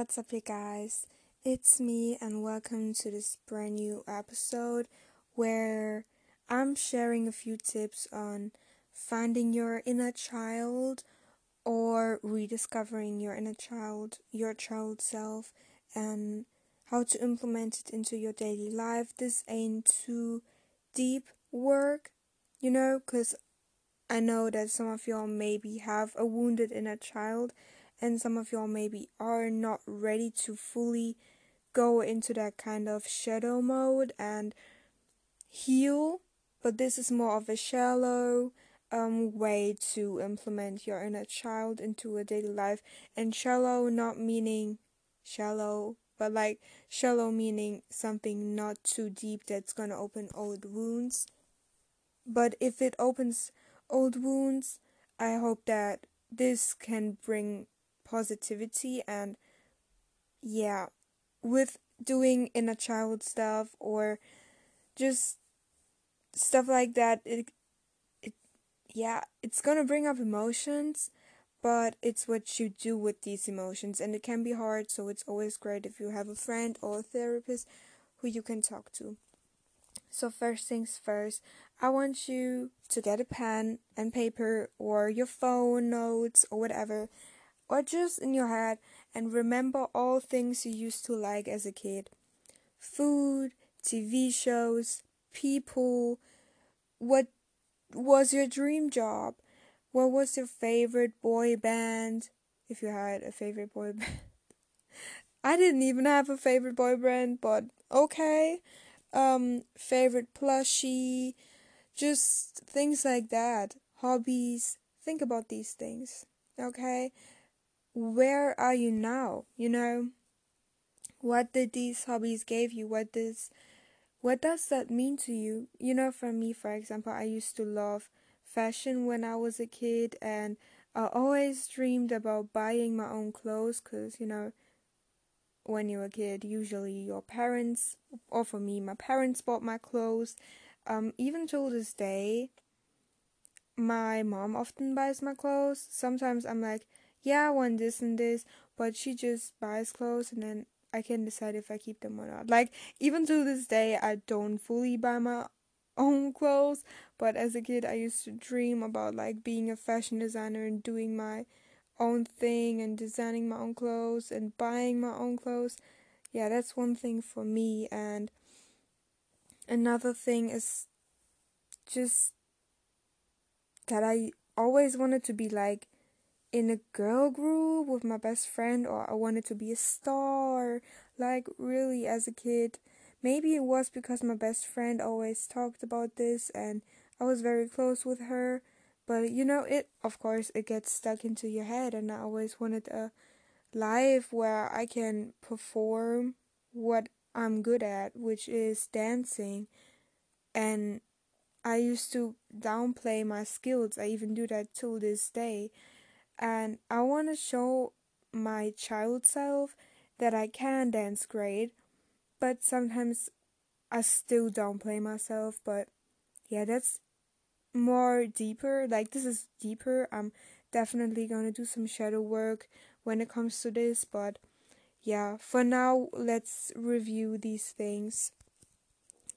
what's up, you guys? It's me, and welcome to this brand new episode where I'm sharing a few tips on finding your inner child or rediscovering your inner child, your child self, and how to implement it into your daily life. This ain't too deep work, you know, because I know that some of y'all maybe have a wounded inner child and some of y'all maybe are not ready to fully go into that kind of shadow mode and heal, but this is more of a shallow um, way to implement your inner child into a daily life. And shallow, not meaning shallow, but like shallow meaning something not too deep that's gonna open old wounds. But if it opens old wounds, I hope that this can bring positivity and yeah, with doing inner child stuff or just stuff like that, it it yeah, it's gonna bring up emotions, but it's what you do with these emotions and it can be hard, so it's always great if you have a friend or a therapist who you can talk to. So first things first, I want you to get a pen and paper or your phone notes or whatever or just in your head and remember all things you used to like as a kid food, TV shows, people. What was your dream job? What was your favorite boy band? If you had a favorite boy band. I didn't even have a favorite boy band, but okay. Um, favorite plushie, just things like that. Hobbies. Think about these things, okay? Where are you now? You know, what did these hobbies give you? What does what does that mean to you? You know, for me, for example, I used to love fashion when I was a kid, and I always dreamed about buying my own clothes because, you know, when you're a kid, usually your parents, or for me, my parents bought my clothes. Um, even till this day, my mom often buys my clothes. Sometimes I'm like, yeah, I want this and this, but she just buys clothes and then I can decide if I keep them or not. Like, even to this day, I don't fully buy my own clothes, but as a kid, I used to dream about like being a fashion designer and doing my own thing and designing my own clothes and buying my own clothes. Yeah, that's one thing for me. And another thing is just that I always wanted to be like in a girl group with my best friend or I wanted to be a star like really as a kid. Maybe it was because my best friend always talked about this and I was very close with her. But you know it of course it gets stuck into your head and I always wanted a life where I can perform what I'm good at which is dancing. And I used to downplay my skills. I even do that till this day and I want to show my child self that I can dance great, but sometimes I still don't play myself. But yeah, that's more deeper. Like, this is deeper. I'm definitely gonna do some shadow work when it comes to this, but yeah, for now, let's review these things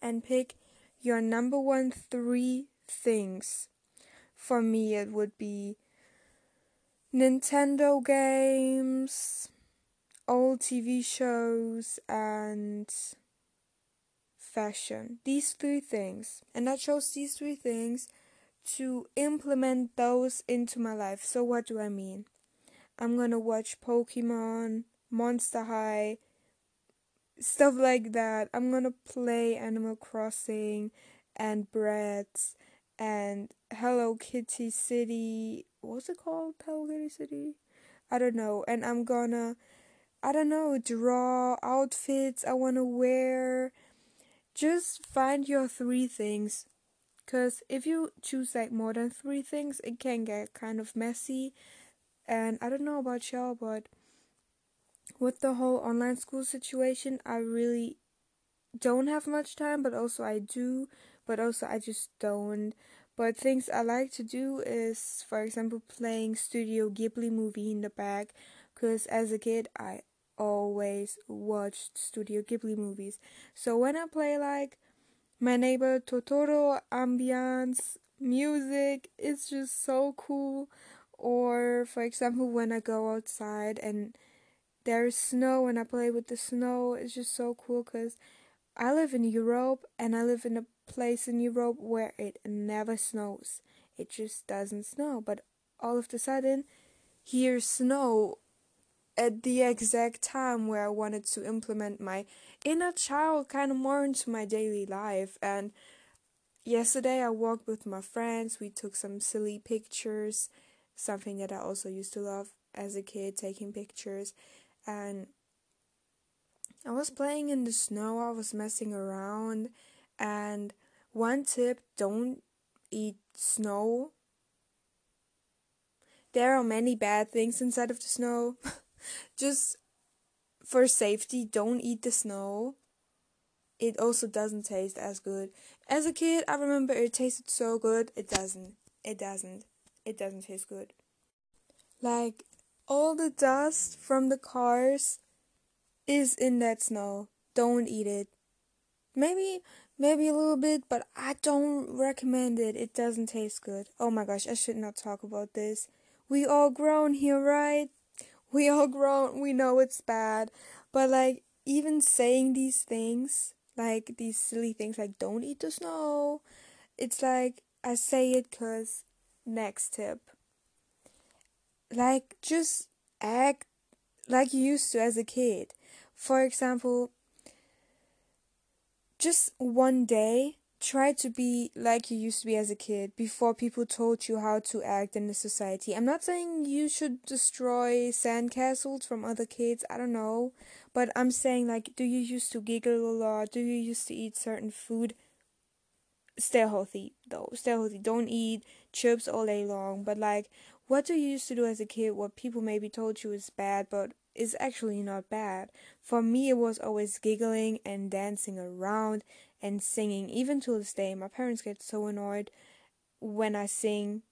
and pick your number one three things. For me, it would be Nintendo games, old TV shows, and fashion. These three things. And I chose these three things to implement those into my life. So, what do I mean? I'm gonna watch Pokemon, Monster High, stuff like that. I'm gonna play Animal Crossing and Bratz and Hello Kitty City. What's it called? Hello City? I don't know. And I'm gonna, I don't know, draw outfits I wanna wear. Just find your three things. Because if you choose like more than three things, it can get kind of messy. And I don't know about y'all, but with the whole online school situation, I really don't have much time, but also I do but also I just don't. But things I like to do is, for example, playing Studio Ghibli movie in the back, because as a kid I always watched Studio Ghibli movies. So when I play like my neighbor Totoro ambiance music, it's just so cool. Or for example, when I go outside and there's snow and I play with the snow, it's just so cool because I live in Europe and I live in a place in Europe where it never snows. It just doesn't snow. But all of a sudden, here's snow at the exact time where I wanted to implement my inner child kind of more into my daily life. And yesterday I walked with my friends. We took some silly pictures, something that I also used to love as a kid, taking pictures. And I was playing in the snow, I was messing around. And one tip don't eat snow. There are many bad things inside of the snow. Just for safety, don't eat the snow. It also doesn't taste as good. As a kid, I remember it tasted so good. It doesn't. It doesn't. It doesn't taste good. Like, all the dust from the cars is in that snow. Don't eat it. Maybe maybe a little bit, but I don't recommend it. It doesn't taste good. Oh my gosh, I should not talk about this. We all grown here, right? We all grown. We know it's bad. But like even saying these things, like these silly things like don't eat the snow, it's like I say it cuz next tip like just act like you used to as a kid. For example, just one day try to be like you used to be as a kid before people told you how to act in the society. I'm not saying you should destroy sandcastles from other kids, I don't know, but I'm saying like do you used to giggle a lot? Do you used to eat certain food? Stay healthy though. Stay healthy. Don't eat chips all day long, but like what do you used to do as a kid what people maybe told you is bad but is actually not bad? For me, it was always giggling and dancing around and singing. Even to this day, my parents get so annoyed when I sing.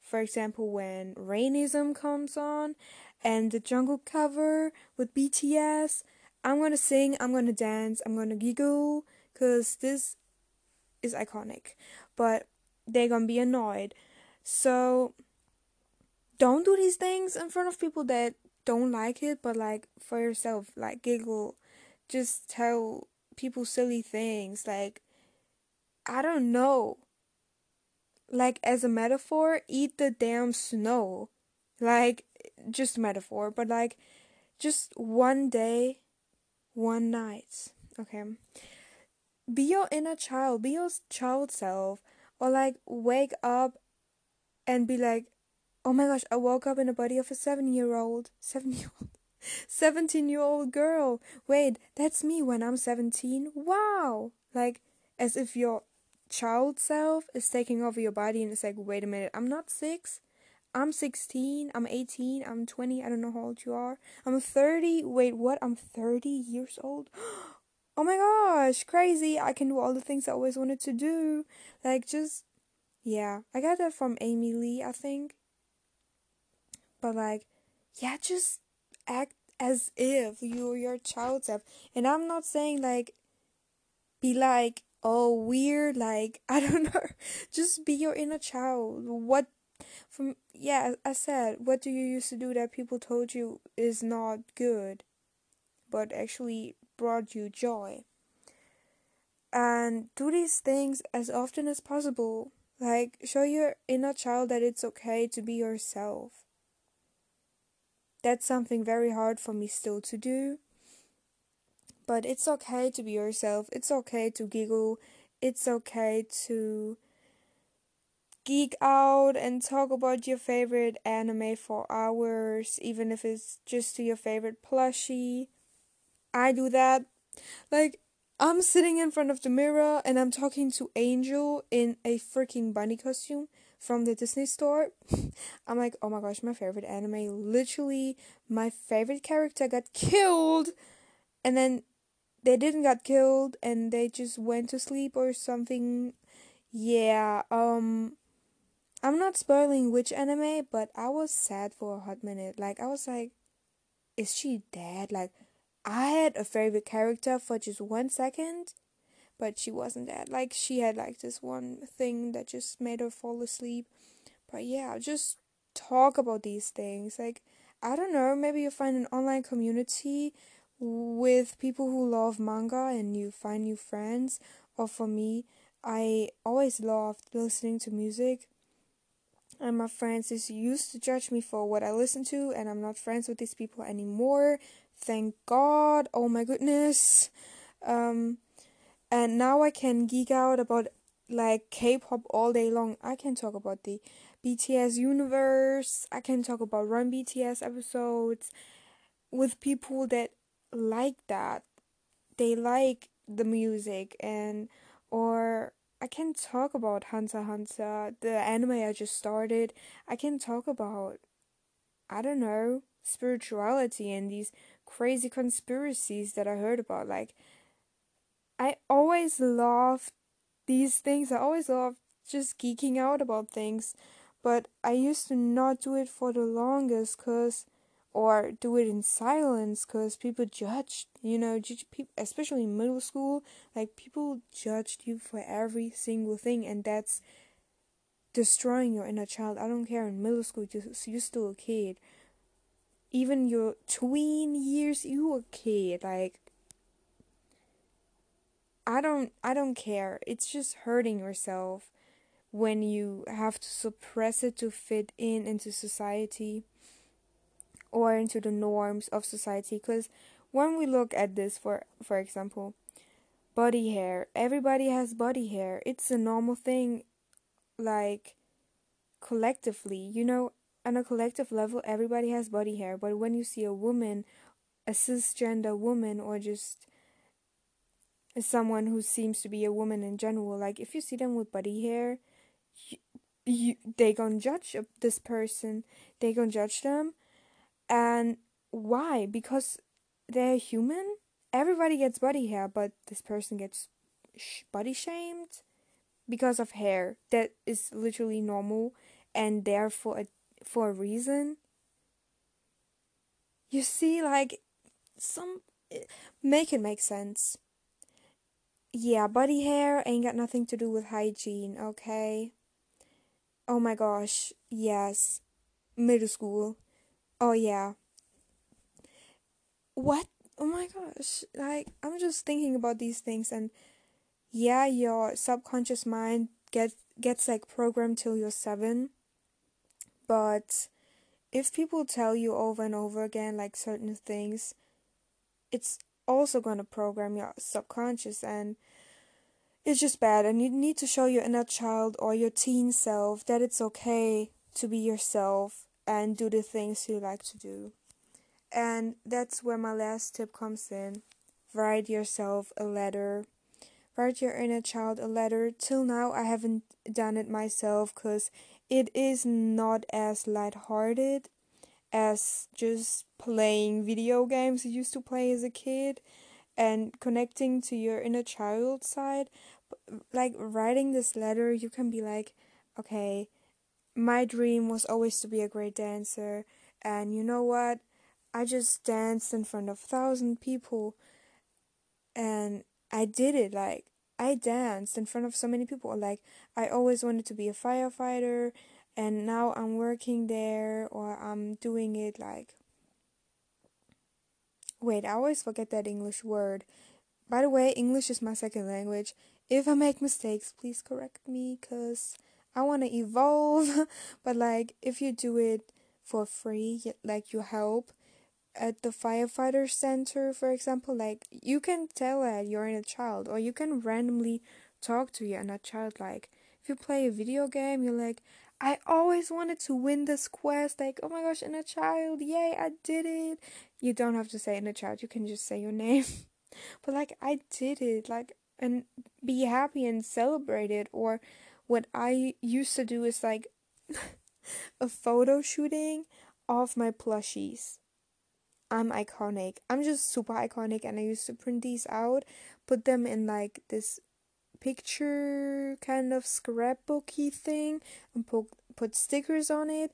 For example, when Rainism comes on and the jungle cover with BTS, I'm gonna sing, I'm gonna dance, I'm gonna giggle, because this is iconic. But they're gonna be annoyed. So don't do these things in front of people that don't like it, but like for yourself, like giggle, just tell people silly things. Like, I don't know. Like, as a metaphor, eat the damn snow. Like, just metaphor, but like, just one day, one night. Okay. Be your inner child, be your child self, or like wake up and be like, Oh my gosh, I woke up in the body of a seven year old. Seven year old. 17 year old girl. Wait, that's me when I'm 17? Wow! Like, as if your child self is taking over your body and it's like, wait a minute, I'm not six. I'm 16, I'm 18, I'm 20, I don't know how old you are. I'm 30. Wait, what? I'm 30 years old? Oh my gosh, crazy. I can do all the things I always wanted to do. Like, just, yeah. I got that from Amy Lee, I think. But like, yeah, just act as if you're your child self. And I'm not saying like be like, oh weird, like I don't know. just be your inner child. What from yeah, I said, what do you used to do that people told you is not good, but actually brought you joy? And do these things as often as possible. Like, show your inner child that it's okay to be yourself that's something very hard for me still to do. But it's okay to be yourself. It's okay to giggle. It's okay to geek out and talk about your favorite anime for hours, even if it's just to your favorite plushie. I do that. Like, I'm sitting in front of the mirror and I'm talking to Angel in a freaking bunny costume from the Disney store. I'm like, oh my gosh, my favorite anime. Literally, my favorite character got killed, and then they didn't got killed, and they just went to sleep or something. Yeah, um, I'm not spoiling which anime, but I was sad for a hot minute. Like, I was like, is she dead? Like, I had a favorite character for just one second, but she wasn't that. Like she had like this one thing that just made her fall asleep. But yeah, just talk about these things. Like I don't know, maybe you find an online community with people who love manga and you find new friends. Or for me, I always loved listening to music. And my friends used to judge me for what I listen to, and I'm not friends with these people anymore. Thank God. Oh my goodness. Um, and now I can geek out about like K-pop all day long. I can talk about the BTS universe. I can talk about Run BTS episodes with people that like that. They like the music and or I can talk about Hunter Hunter, the anime I just started. I can talk about I don't know, spirituality and these crazy conspiracies that I heard about like I always love these things. I always love just geeking out about things, but I used to not do it for the longest cuz or do it in silence cuz people judged, you know, judge people especially in middle school, like people judged you for every single thing and that's destroying your inner child. I don't care in middle school, you you're still a kid. Even your tween years, you a kid. Like I don't I don't care. It's just hurting yourself when you have to suppress it to fit in into society or into the norms of society. Because when we look at this for for example body hair everybody has body hair. It's a normal thing like collectively you know? On a collective level everybody has body hair. But when you see a woman a cisgender woman or just someone who seems to be a woman in general. Like if you see them with body hair, you, you they gonna judge this person. They gonna judge them, and why? Because they're human. Everybody gets body hair, but this person gets sh- body shamed because of hair that is literally normal and there for a for a reason. You see, like some make it make sense yeah, body hair ain't got nothing to do with hygiene, okay? Oh my gosh, yes. Middle school. Oh yeah. What? Oh my gosh. Like, I'm just thinking about these things and yeah, your subconscious mind get gets like programmed till you're 7. But if people tell you over and over again like certain things, it's also going to program your subconscious and it's just bad and you need to show your inner child or your teen self that it's okay to be yourself and do the things you like to do. And that's where my last tip comes in. Write yourself a letter. Write your inner child a letter. Till now, I haven't done it myself because it is not as lighthearted as just playing video games you used to play as a kid and connecting to your inner child side. Like writing this letter you can be like okay my dream was always to be a great dancer and you know what? I just danced in front of thousand people and i did it like i danced in front of so many people like i always wanted to be a firefighter and now I'm working there or I'm doing it like Wait, I always forget that English word. By the way, English is my second language. If I make mistakes, please correct me cuz I want to evolve. but like if you do it for free, like you help at the firefighter center, for example, like you can tell that you're in a child or you can randomly talk to your inner child like if you play a video game, you're like, I always wanted to win this quest. Like, oh my gosh, inner child, yay, I did it. You don't have to say inner child, you can just say your name. but like, I did it. Like, and be happy and celebrate it. Or what I used to do is like a photo shooting of my plushies. I'm iconic. I'm just super iconic, and I used to print these out, put them in like this picture kind of scrapbooky thing and put put stickers on it.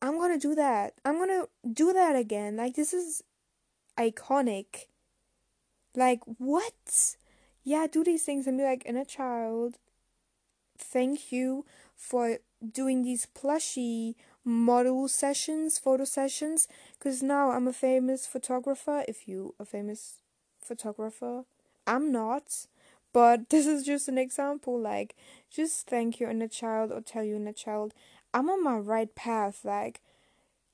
I'm gonna do that. I'm gonna do that again. Like this is iconic. Like, what? Yeah, do these things and be like, inner child, thank you for doing these plushy model sessions, photo sessions, because now I'm a famous photographer. If you a famous photographer, I'm not. But this is just an example. Like, just thank your inner child or tell your inner child, I'm on my right path. Like,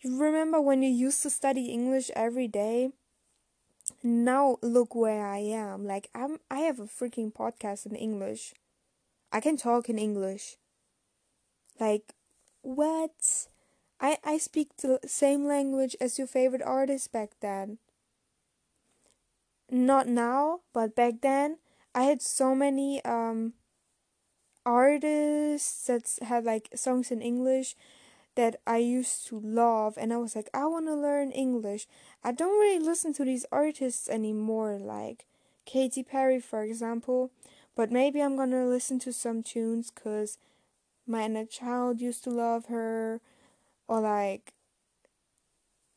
you remember when you used to study English every day? Now look where I am. Like, I'm. I have a freaking podcast in English. I can talk in English. Like, what? I I speak the same language as your favorite artist back then. Not now, but back then I had so many um artists that had like songs in English that I used to love and I was like I want to learn English. I don't really listen to these artists anymore like Katy Perry for example, but maybe I'm to listen to some tunes cuz my inner child used to love her or like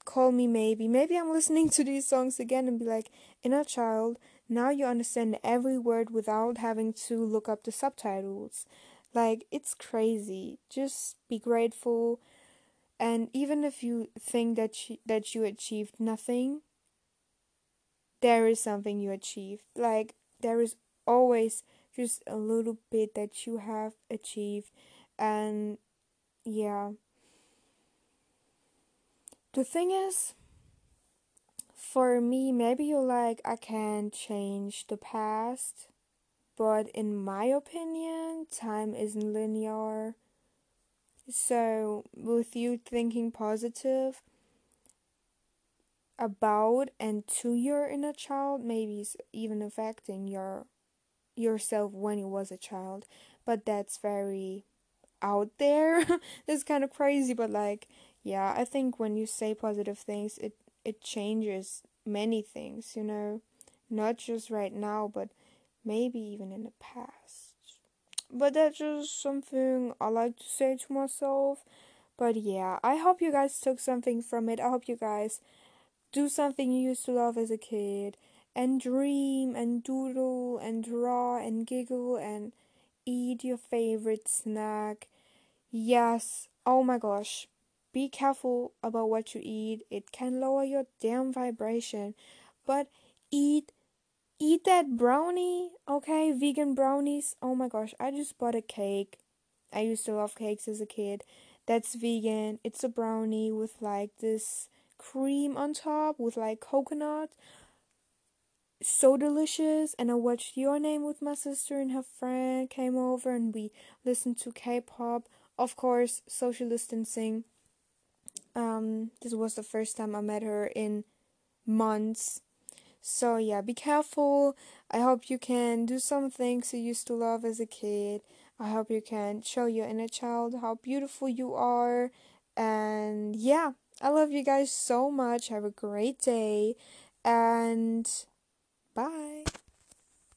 call me maybe. Maybe i'm listening to these songs again and be like inner child now you understand every word without having to look up the subtitles. Like it's crazy. Just be grateful. And even if you think that you, that you achieved nothing there is something you achieved. Like there is always just a little bit that you have achieved. And yeah the thing is, for me, maybe you're like, I can't change the past, but in my opinion, time isn't linear. So, with you thinking positive about and to your inner child, maybe it's even affecting your yourself when you was a child, but that's very out there. it's kind of crazy, but like yeah, I think when you say positive things, it it changes many things, you know, not just right now, but maybe even in the past. But that's just something I like to say to myself. But yeah, I hope you guys took something from it. I hope you guys do something you used to love as a kid and dream and doodle and draw and giggle and eat your favorite snack. Yes, oh my gosh. Be careful about what you eat. It can lower your damn vibration. But eat eat that brownie, okay? Vegan brownies. Oh my gosh, I just bought a cake. I used to love cakes as a kid. That's vegan. It's a brownie with like this cream on top with like coconut. So delicious. And I watched Your Name with my sister and her friend came over and we listened to K pop. Of course, social distancing. Um, this was the first time I met her in months. So yeah, be careful. I hope you can do some things you used to love as a kid. I hope you can show your inner child how beautiful you are. And yeah, I love you guys so much. Have a great day and bye.